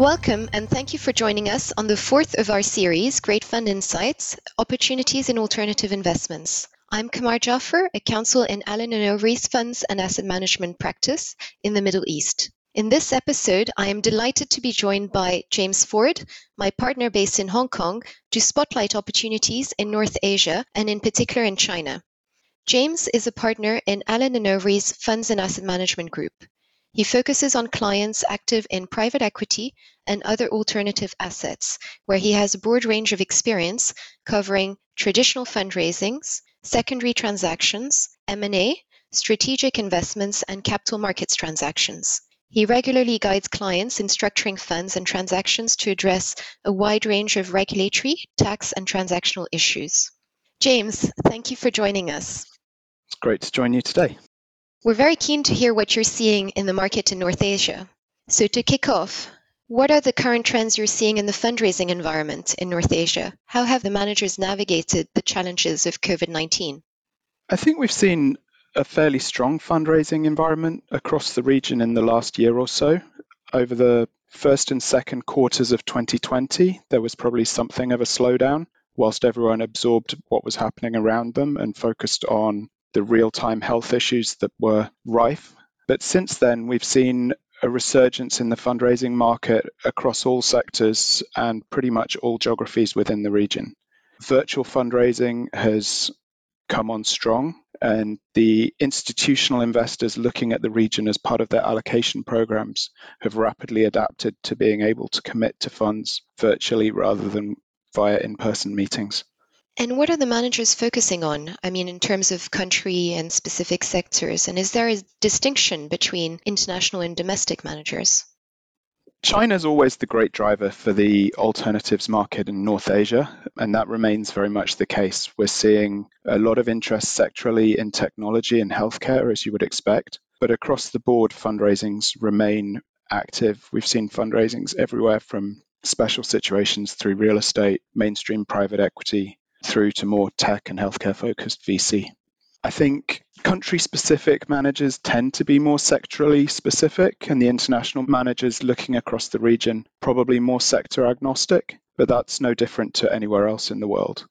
Welcome and thank you for joining us on the fourth of our series, Great Fund Insights Opportunities in Alternative Investments. I'm Kamar Jaffer, a counsel in Allen & Overy's Funds and Asset Management practice in the Middle East. In this episode, I am delighted to be joined by James Ford, my partner based in Hong Kong, to spotlight opportunities in North Asia and in particular in China. James is a partner in Allen & Overy's Funds and Asset Management Group. He focuses on clients active in private equity and other alternative assets, where he has a broad range of experience covering traditional fundraisings, secondary transactions, M&A, strategic investments, and capital markets transactions. He regularly guides clients in structuring funds and transactions to address a wide range of regulatory, tax, and transactional issues. James, thank you for joining us. It's great to join you today. We're very keen to hear what you're seeing in the market in North Asia. So, to kick off, what are the current trends you're seeing in the fundraising environment in North Asia? How have the managers navigated the challenges of COVID 19? I think we've seen a fairly strong fundraising environment across the region in the last year or so. Over the first and second quarters of 2020, there was probably something of a slowdown whilst everyone absorbed what was happening around them and focused on the real time health issues that were rife. But since then, we've seen a resurgence in the fundraising market across all sectors and pretty much all geographies within the region. Virtual fundraising has come on strong, and the institutional investors looking at the region as part of their allocation programs have rapidly adapted to being able to commit to funds virtually rather than via in person meetings. And what are the managers focusing on? I mean, in terms of country and specific sectors, and is there a distinction between international and domestic managers? China is always the great driver for the alternatives market in North Asia, and that remains very much the case. We're seeing a lot of interest sectorally in technology and healthcare, as you would expect, but across the board, fundraisings remain active. We've seen fundraisings everywhere from special situations through real estate, mainstream private equity, through to more tech and healthcare focused VC. I think country specific managers tend to be more sectorally specific, and the international managers looking across the region probably more sector agnostic, but that's no different to anywhere else in the world.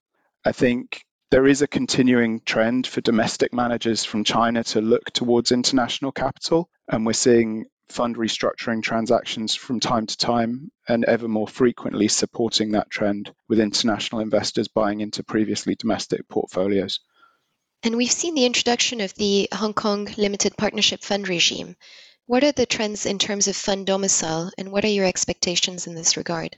I think there is a continuing trend for domestic managers from China to look towards international capital, and we're seeing fund restructuring transactions from time to time and ever more frequently supporting that trend with international investors buying into previously domestic portfolios. And we've seen the introduction of the Hong Kong Limited Partnership Fund regime. What are the trends in terms of fund domicile, and what are your expectations in this regard?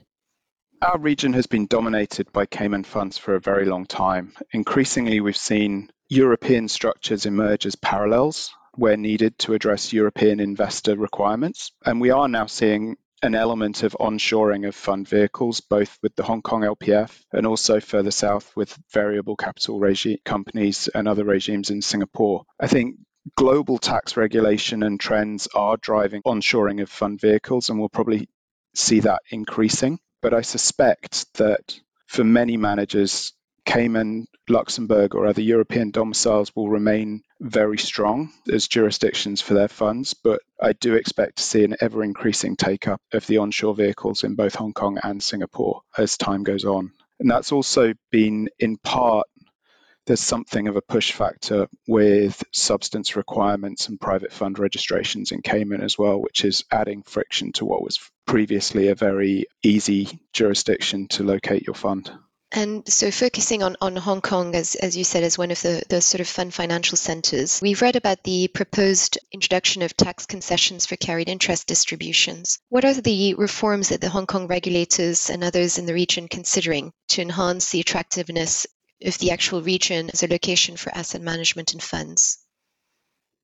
Our region has been dominated by Cayman funds for a very long time. Increasingly, we've seen European structures emerge as parallels where needed to address European investor requirements. And we are now seeing an element of onshoring of fund vehicles, both with the Hong Kong LPF and also further south with variable capital regime companies and other regimes in Singapore. I think global tax regulation and trends are driving onshoring of fund vehicles, and we'll probably see that increasing. But I suspect that for many managers, Cayman, Luxembourg, or other European domiciles will remain very strong as jurisdictions for their funds, but I do expect to see an ever increasing take up of the onshore vehicles in both Hong Kong and Singapore as time goes on. And that's also been in part there's something of a push factor with substance requirements and private fund registrations in Cayman as well, which is adding friction to what was previously a very easy jurisdiction to locate your fund. And so focusing on, on Hong Kong, as, as you said, as one of the, the sort of fund financial centers, we've read about the proposed introduction of tax concessions for carried interest distributions. What are the reforms that the Hong Kong regulators and others in the region considering to enhance the attractiveness of the actual region as a location for asset management and funds?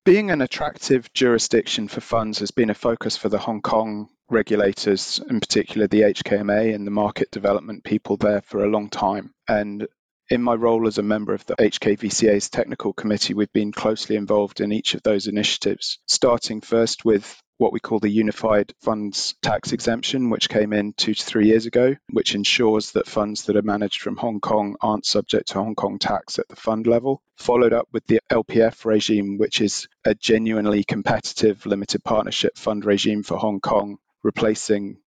Being an attractive jurisdiction for funds has been a focus for the Hong Kong regulators, in particular the HKMA and the market development people there for a long time. And in my role as a member of the HKVCA's technical committee, we've been closely involved in each of those initiatives, starting first with what we call the Unified Funds Tax Exemption, which came in two to three years ago, which ensures that funds that are managed from Hong Kong aren't subject to Hong Kong tax at the fund level. Followed up with the LPF regime, which is a genuinely competitive limited partnership fund regime for Hong Kong, replacing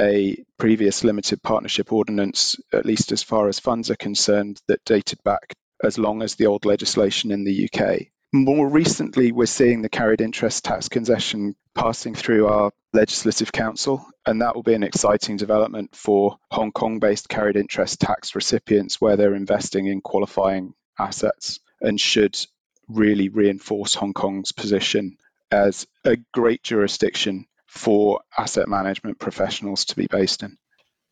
a previous limited partnership ordinance, at least as far as funds are concerned, that dated back as long as the old legislation in the UK. More recently, we're seeing the carried interest tax concession passing through our legislative council, and that will be an exciting development for Hong Kong based carried interest tax recipients where they're investing in qualifying assets and should really reinforce Hong Kong's position as a great jurisdiction for asset management professionals to be based in.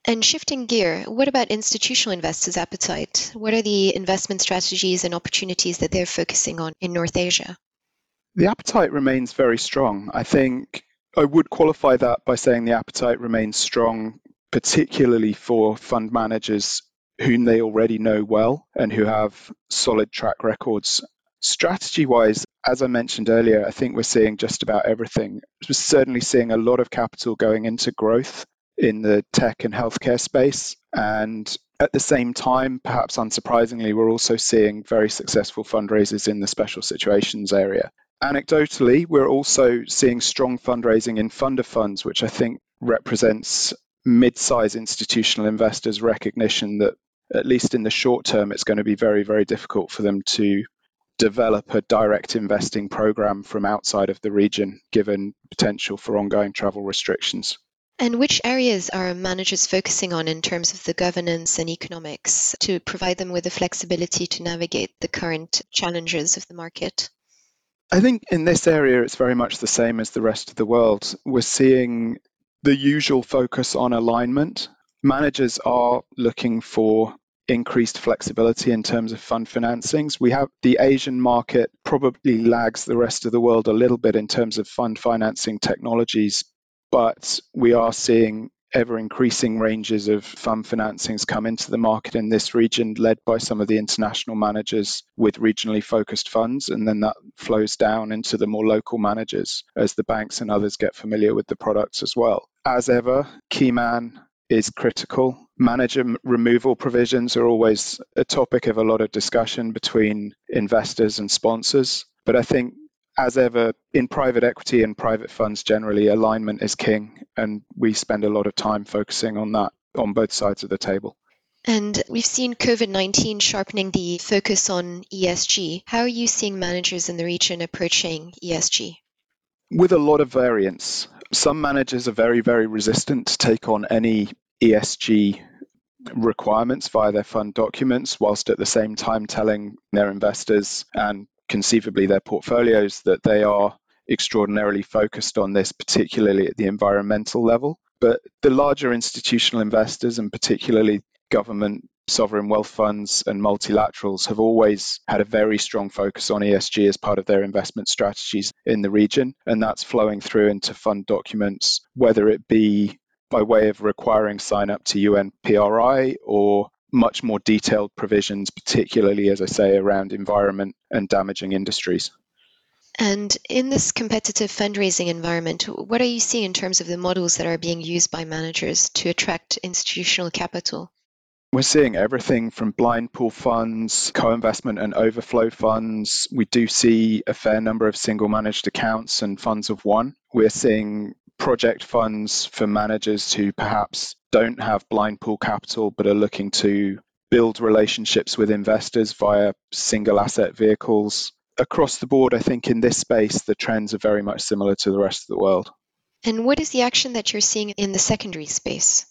And shifting gear, what about institutional investors' appetite? What are the investment strategies and opportunities that they're focusing on in North Asia? The appetite remains very strong. I think I would qualify that by saying the appetite remains strong, particularly for fund managers whom they already know well and who have solid track records. Strategy wise, as I mentioned earlier, I think we're seeing just about everything. We're certainly seeing a lot of capital going into growth in the tech and healthcare space. And at the same time, perhaps unsurprisingly, we're also seeing very successful fundraisers in the special situations area. Anecdotally, we're also seeing strong fundraising in fund of funds, which I think represents mid-size institutional investors' recognition that at least in the short term, it's going to be very, very difficult for them to develop a direct investing program from outside of the region, given potential for ongoing travel restrictions. And which areas are managers focusing on in terms of the governance and economics to provide them with the flexibility to navigate the current challenges of the market? I think in this area, it's very much the same as the rest of the world. We're seeing the usual focus on alignment. Managers are looking for increased flexibility in terms of fund financings. We have the Asian market probably lags the rest of the world a little bit in terms of fund financing technologies, but we are seeing ever increasing ranges of fund financings come into the market in this region, led by some of the international managers with regionally focused funds. And then that flows down into the more local managers as the banks and others get familiar with the products as well. As ever, key man is critical. Manager removal provisions are always a topic of a lot of discussion between investors and sponsors. But I think as ever, in private equity and private funds generally, alignment is king. And we spend a lot of time focusing on that on both sides of the table. And we've seen COVID 19 sharpening the focus on ESG. How are you seeing managers in the region approaching ESG? With a lot of variance. Some managers are very, very resistant to take on any ESG requirements via their fund documents, whilst at the same time telling their investors and conceivably their portfolios that they are extraordinarily focused on this, particularly at the environmental level. But the larger institutional investors, and particularly government, sovereign wealth funds, and multilaterals, have always had a very strong focus on ESG as part of their investment strategies in the region. And that's flowing through into fund documents, whether it be by way of requiring sign up to UNPRI or much more detailed provisions, particularly, as I say, around environment and damaging industries. And in this competitive fundraising environment, what are you seeing in terms of the models that are being used by managers to attract institutional capital? We're seeing everything from blind pool funds, co investment and overflow funds. We do see a fair number of single managed accounts and funds of one. We're seeing project funds for managers who perhaps don't have blind pool capital but are looking to build relationships with investors via single asset vehicles. Across the board, I think in this space, the trends are very much similar to the rest of the world. And what is the action that you're seeing in the secondary space?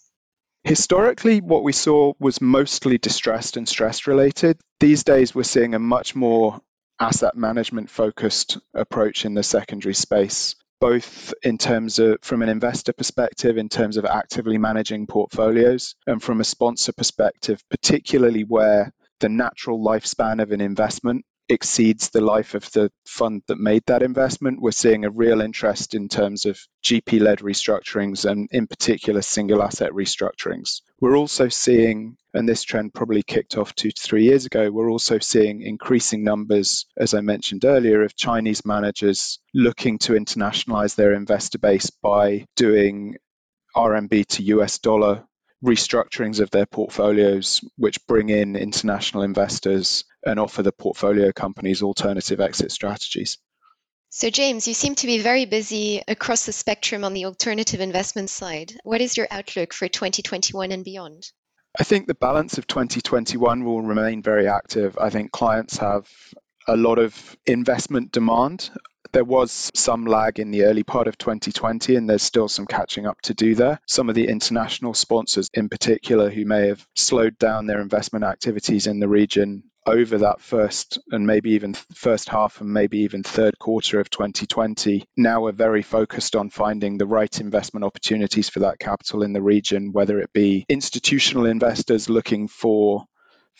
Historically, what we saw was mostly distressed and stress related. These days, we're seeing a much more asset management focused approach in the secondary space both in terms of from an investor perspective, in terms of actively managing portfolios, and from a sponsor perspective, particularly where the natural lifespan of an investment exceeds the life of the fund that made that investment. We're seeing a real interest in terms of GP led restructurings and, in particular, single asset restructurings. We're also seeing, and this trend probably kicked off two to three years ago, we're also seeing increasing numbers, as I mentioned earlier, of Chinese managers looking to internationalize their investor base by doing RMB to US dollar restructurings of their portfolios, which bring in international investors and offer the portfolio companies alternative exit strategies. So, James, you seem to be very busy across the spectrum on the alternative investment side. What is your outlook for 2021 and beyond? I think the balance of 2021 will remain very active. I think clients have a lot of investment demand. There was some lag in the early part of 2020, and there's still some catching up to do there. Some of the international sponsors, in particular, who may have slowed down their investment activities in the region over that first and maybe even first half and maybe even third quarter of 2020 now we're very focused on finding the right investment opportunities for that capital in the region whether it be institutional investors looking for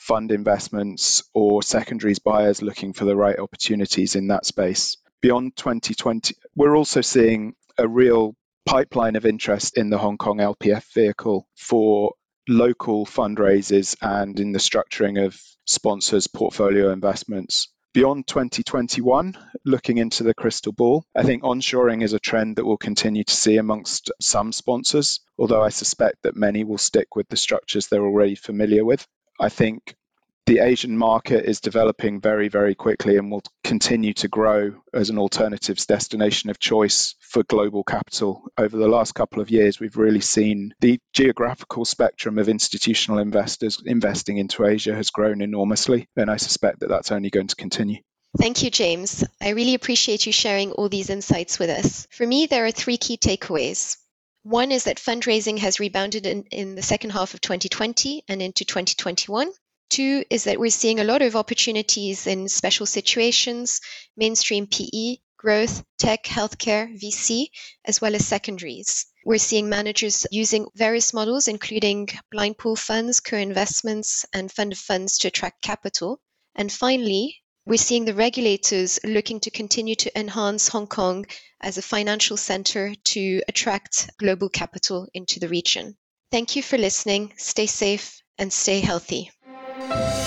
fund investments or secondaries buyers looking for the right opportunities in that space. Beyond 2020, we're also seeing a real pipeline of interest in the Hong Kong LPF vehicle for local fundraisers and in the structuring of sponsors' portfolio investments. Beyond 2021, looking into the crystal ball, I think onshoring is a trend that we'll continue to see amongst some sponsors, although I suspect that many will stick with the structures they're already familiar with. I think the Asian market is developing very, very quickly and will continue to grow as an alternatives destination of choice for global capital. Over the last couple of years, we've really seen the geographical spectrum of institutional investors investing into Asia has grown enormously, and I suspect that that's only going to continue. Thank you, James. I really appreciate you sharing all these insights with us. For me, there are three key takeaways. One is that fundraising has rebounded in, in the second half of 2020 and into 2021. Two is that we're seeing a lot of opportunities in special situations, mainstream PE, growth, tech, healthcare, VC, as well as secondaries. We're seeing managers using various models, including blind pool funds, co investments, and fund of funds to attract capital. And finally, we're seeing the regulators looking to continue to enhance Hong Kong as a financial center to attract global capital into the region. Thank you for listening. Stay safe and stay healthy. Thank you.